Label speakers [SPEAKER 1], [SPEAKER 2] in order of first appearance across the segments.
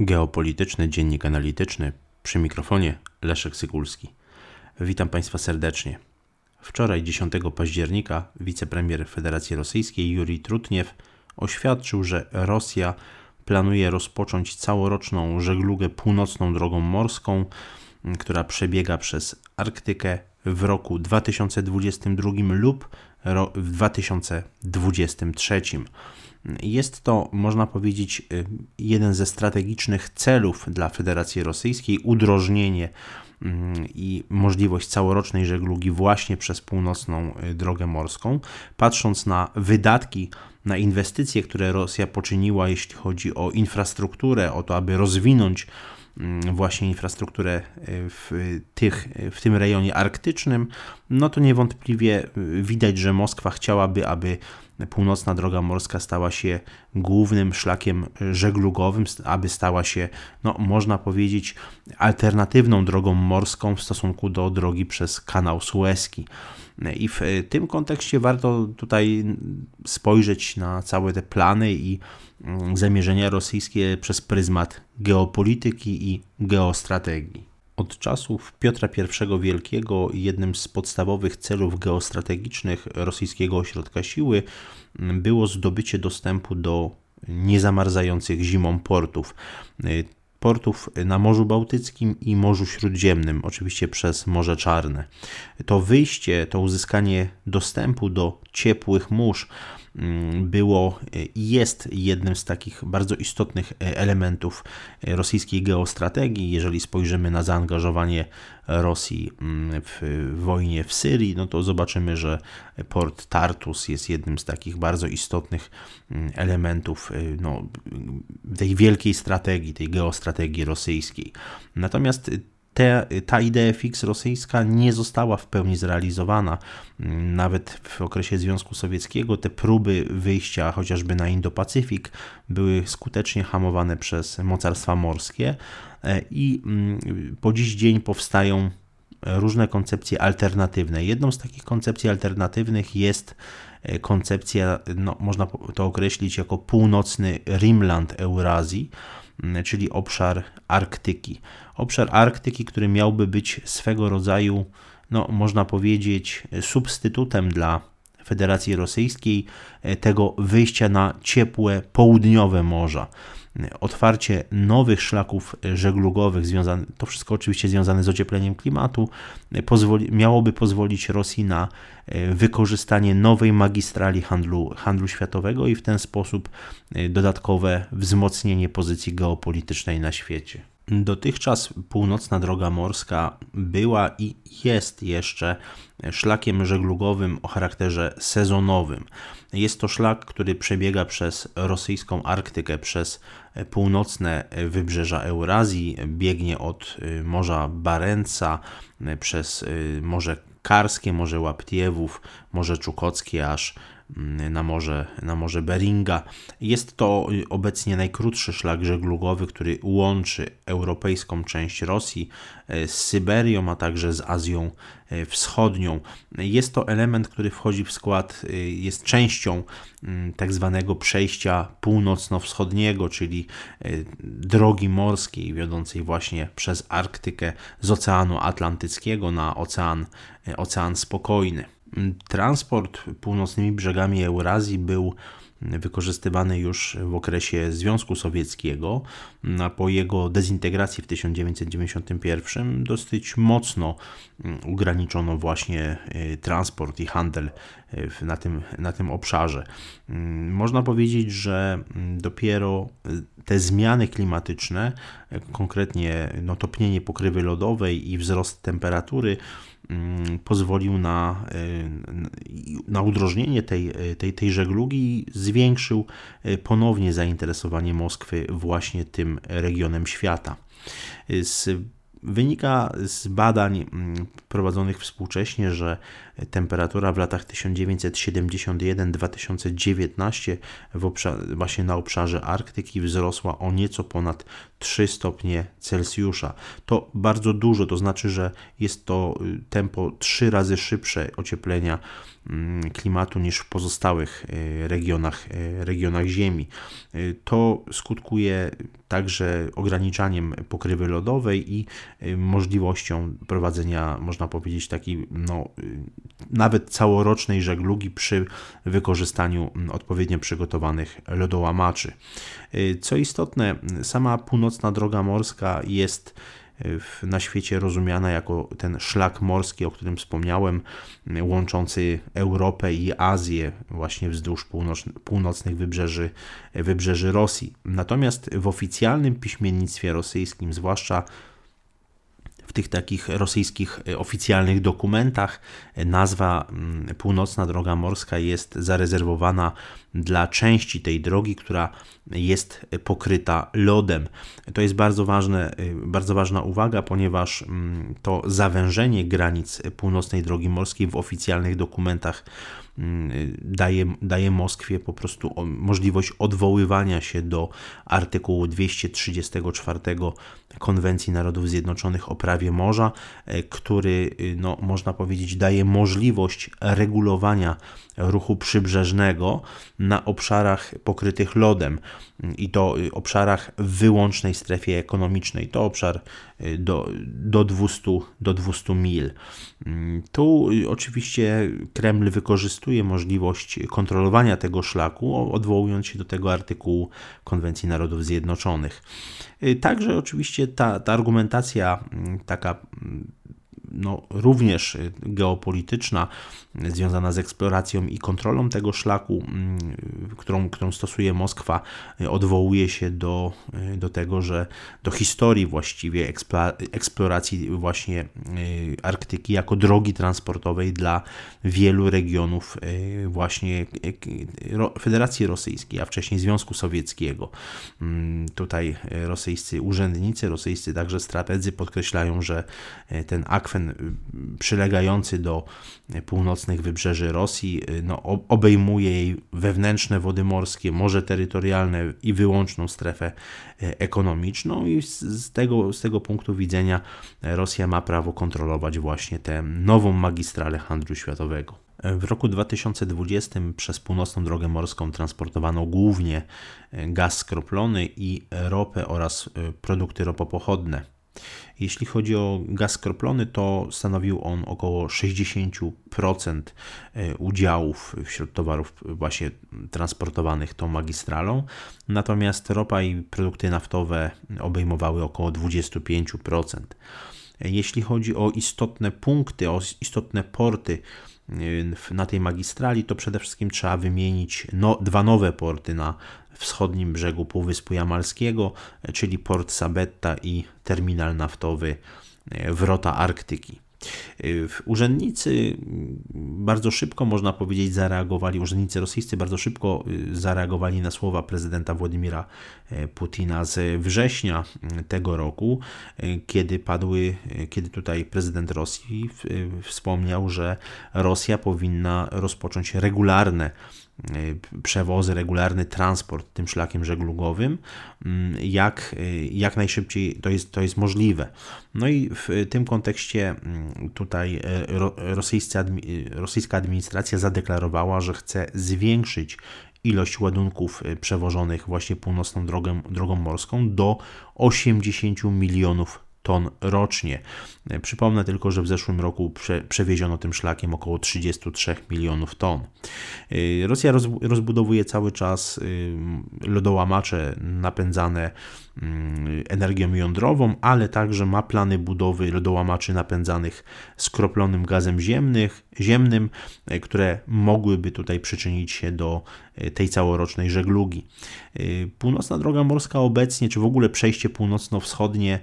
[SPEAKER 1] Geopolityczny Dziennik Analityczny przy mikrofonie Leszek Sykulski. Witam Państwa serdecznie. Wczoraj, 10 października, wicepremier Federacji Rosyjskiej Juri Trutniew oświadczył, że Rosja planuje rozpocząć całoroczną żeglugę północną drogą morską, która przebiega przez Arktykę w roku 2022 lub w 2023. Jest to, można powiedzieć, y, jeden ze strategicznych celów dla Federacji Rosyjskiej udrożnienie mm, i możliwość całorocznej żeglugi właśnie przez północną y, drogę morską. Patrząc na wydatki, na inwestycje, które Rosja poczyniła, jeśli chodzi o infrastrukturę, o to, aby rozwinąć mm, właśnie infrastrukturę y, w, tych, w tym rejonie arktycznym, no to niewątpliwie widać, że Moskwa chciałaby, aby północna droga morska stała się głównym szlakiem żeglugowym, aby stała się, no, można powiedzieć, alternatywną drogą morską w stosunku do drogi przez kanał Suezki. I w tym kontekście warto tutaj spojrzeć na całe te plany i mm, zamierzenia rosyjskie przez pryzmat geopolityki i geostrategii. Od czasów Piotra I Wielkiego jednym z podstawowych celów geostrategicznych rosyjskiego ośrodka siły było zdobycie dostępu do niezamarzających zimą portów. Portów na Morzu Bałtyckim i Morzu Śródziemnym, oczywiście przez Morze Czarne. To wyjście, to uzyskanie dostępu do ciepłych mórz Mm, było i jest jednym z takich bardzo istotnych e, elementów e, rosyjskiej geostrategii. Jeżeli spojrzymy na zaangażowanie Rosji mm, w wojnie w Syrii, no to zobaczymy, że port Tartus jest jednym z takich bardzo istotnych mm, elementów e, no, tej wielkiej strategii, tej geostrategii rosyjskiej. Natomiast te, ta idea fix rosyjska nie została w pełni zrealizowana. Nawet w okresie Związku Sowieckiego te próby wyjścia chociażby na Indo-Pacyfik były skutecznie hamowane przez mocarstwa morskie e, i mm, po dziś dzień powstają różne koncepcje alternatywne. Jedną z takich koncepcji alternatywnych jest e, koncepcja, no, można to określić jako północny Rimland Eurazji, czyli obszar Arktyki. Obszar Arktyki, który miałby być swego rodzaju, no, można powiedzieć, substytutem dla Federacji Rosyjskiej e, tego wyjścia na ciepłe południowe morza otwarcie nowych szlaków żeglugowych, związane, to wszystko oczywiście związane z ociepleniem klimatu, pozwoli, miałoby pozwolić Rosji na e, wykorzystanie nowej magistrali handlu, handlu światowego i w ten sposób e, dodatkowe wzmocnienie pozycji geopolitycznej na świecie. Dotychczas północna droga morska była i jest jeszcze szlakiem żeglugowym o charakterze sezonowym. Jest to szlak, który przebiega przez rosyjską Arktykę, przez północne wybrzeża Eurazji, biegnie od Morza Barenca, przez Morze Karskie, Morze Łaptiewów, Morze Czukockie, aż na morze, na morze Beringa. Jest to obecnie najkrótszy szlak żeglugowy, który łączy europejską część Rosji e, z Syberią, a także z Azją e, Wschodnią. Jest to element, który wchodzi w skład, jest częścią mm, tak zwanego przejścia północno-wschodniego, czyli drogi morskiej wiodącej właśnie przez Arktykę z Oceanu Atlantyckiego na Ocean, Ocean Spokojny. Transport północnymi brzegami Eurazji był wykorzystywany już w okresie Związku Sowieckiego, a po jego dezintegracji w 1991 dosyć mocno ugraniczono właśnie y, transport i handel y, na tym, na tym obszarze. Mm, można powiedzieć, że mm, dopiero y, te zmiany klimatyczne, konkretnie no, topnienie pokrywy lodowej i wzrost temperatury, Mm, pozwolił na, y, na udrożnienie tej, tej, tej żeglugi i zwiększył y, ponownie zainteresowanie Moskwy właśnie tym regionem świata. Z Wynika z badań mm, prowadzonych współcześnie, że temperatura w latach 1971-2019 właśnie na obszarze Arktyki wzrosła o nieco ponad 3 stopnie Celsjusza. To bardzo dużo, to znaczy, że jest to y, tempo 3 razy szybsze ocieplenia mm, klimatu niż w pozostałych y, regionach, y, regionach Ziemi. To skutkuje także ograniczaniem pokrywy lodowej i możliwością prowadzenia, można powiedzieć, takiej no, nawet całorocznej żeglugi przy wykorzystaniu odpowiednio przygotowanych lodołamaczy. Co istotne, sama północna droga morska jest na świecie rozumiana jako ten szlak morski, o którym wspomniałem, łączący Europę i Azję właśnie wzdłuż północnych wybrzeży, wybrzeży Rosji. Natomiast w oficjalnym piśmiennictwie rosyjskim, zwłaszcza w tych takich rosyjskich e, oficjalnych dokumentach e, nazwa mm, Północna Droga Morska jest zarezerwowana dla części tej drogi, która jest pokryta lodem. To jest bardzo, ważne, e, bardzo ważna uwaga, ponieważ mm, to zawężenie granic północnej drogi morskiej w oficjalnych dokumentach daje, daje Moskwie po prostu możliwość odwoływania się do artykułu 234 Konwencji Narodów Zjednoczonych o prawie morza, e, który, y, no, można powiedzieć, daje możliwość regulowania ruchu przybrzeżnego na obszarach pokrytych lodem i to y, obszarach w wyłącznej strefie ekonomicznej. To obszar y, do, do, 200, do 200 mil. Mm, tu oczywiście Kreml wykorzystuje możliwość kontrolowania tego szlaku, odwołując się do tego artykułu Konwencji Narodów Zjednoczonych. Także oczywiście ta, ta argumentacja mm, taka mm, no, również geopolityczna, związana z eksploracją i kontrolą tego szlaku, mm, którą, którą stosuje Moskwa, odwołuje się do, do tego, że do historii właściwie eksploracji właśnie y, Arktyki jako drogi transportowej dla wielu regionów y, właśnie y, Federacji Rosyjskiej, a wcześniej Związku Sowieckiego. Mm, tutaj rosyjscy urzędnicy, rosyjscy także strategzy podkreślają, że ten akwen przylegający do północnych wybrzeży Rosji y, no, obejmuje jej wewnętrzne wody morskie, morze terytorialne i wyłączną strefę y, ekonomiczną i z tego, z tego punktu widzenia Rosja ma prawo kontrolować właśnie tę nową magistralę handlu światowego. W roku 2020 przez północną drogę morską transportowano głównie y, gaz skroplony i ropę oraz produkty ropopochodne. Jeśli chodzi o gaz skroplony, to stanowił on około 60% e, udziałów wśród towarów właśnie transportowanych tą magistralą, natomiast ropa i produkty naftowe obejmowały około 25%. Jeśli chodzi o istotne punkty, o istotne porty e, na tej magistrali, to przede wszystkim trzeba wymienić no, dwa nowe porty na wschodnim brzegu Półwyspu Jamalskiego, czyli port Sabetta i terminal naftowy e, Wrota Arktyki. E, urzędnicy bardzo szybko, można powiedzieć, zareagowali, urzędnicy rosyjscy bardzo szybko e, zareagowali na słowa prezydenta Władimira Putina z września tego roku, kiedy padły, kiedy tutaj prezydent Rosji wspomniał, że Rosja powinna rozpocząć regularne Y, przewozy, regularny transport tym szlakiem żeglugowym, mm, jak, y, jak najszybciej to jest, to jest możliwe. No i w tym kontekście mm, tutaj y, rosyjscy, rosyjska administracja zadeklarowała, że chce zwiększyć ilość ładunków przewożonych właśnie północną drogą morską do 80 milionów ton rocznie. Przypomnę tylko, że w zeszłym roku prze, przewieziono tym szlakiem około 33 milionów ton. Y, Rosja roz, rozbudowuje cały czas y, lodołamacze napędzane mm, energią jądrową, ale także ma plany budowy lodołamaczy napędzanych skroplonym gazem ziemnych, ziemnym, y, które mogłyby tutaj przyczynić się do tej całorocznej żeglugi. Północna droga morska obecnie, czy w ogóle przejście północno-wschodnie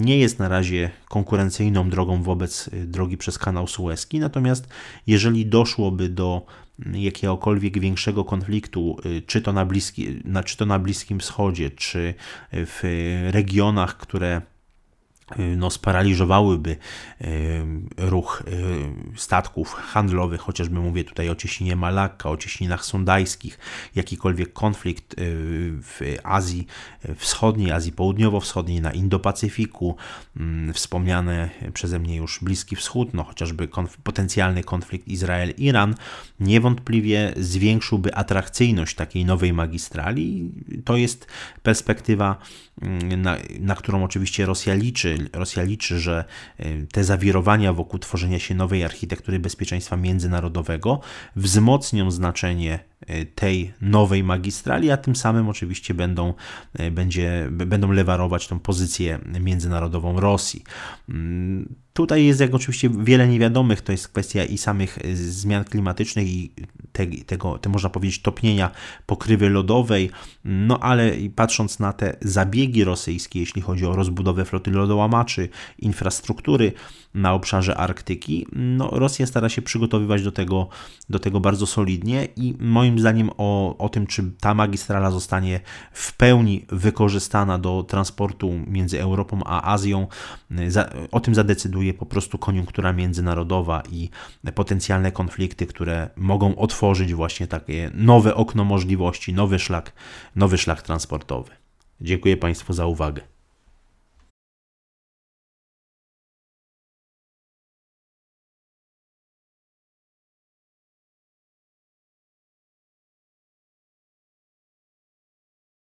[SPEAKER 1] nie jest na razie konkurencyjną drogą wobec y, drogi przez kanał Suezki. Natomiast jeżeli doszłoby do mm, jakiegokolwiek większego konfliktu, y, czy to na, bliski, czy to na Bliskim Wschodzie, czy w regionach, które Y, no, sparaliżowałyby y, ruch y, statków handlowych, chociażby mówię tutaj o cieśninie Malakka, o cieśninach sondajskich, jakikolwiek konflikt w Azji Wschodniej, Azji Południowo-Wschodniej, na Indo-Pacyfiku, mm, wspomniane przeze mnie już Bliski Wschód, no chociażby konf potencjalny konflikt Izrael-Iran, niewątpliwie zwiększyłby atrakcyjność takiej nowej magistrali. To jest perspektywa, mm, na, na którą oczywiście Rosja liczy, Rosja liczy, że y, te zawirowania wokół tworzenia się nowej architektury bezpieczeństwa międzynarodowego wzmocnią znaczenie tej nowej magistrali, a tym samym oczywiście będą, y, będzie, będą lewarować tą pozycję międzynarodową Rosji. Mm, Tutaj jest jak oczywiście wiele niewiadomych, to jest kwestia i samych y, zmian klimatycznych i te, tego, te można powiedzieć, topnienia pokrywy lodowej, no ale patrząc na te zabiegi rosyjskie, jeśli chodzi o rozbudowę floty lodołamaczy, infrastruktury na obszarze Arktyki, no Rosja stara się przygotowywać do tego, do tego bardzo solidnie i moim zdaniem o, o tym, czy ta magistrala zostanie w pełni wykorzystana do transportu między Europą a Azją, y, za, o tym zadecyduje po prostu koniunktura międzynarodowa i potencjalne konflikty, które mogą otworzyć właśnie takie nowe okno możliwości, nowy szlak, nowy szlak transportowy. Dziękuję Państwu za uwagę.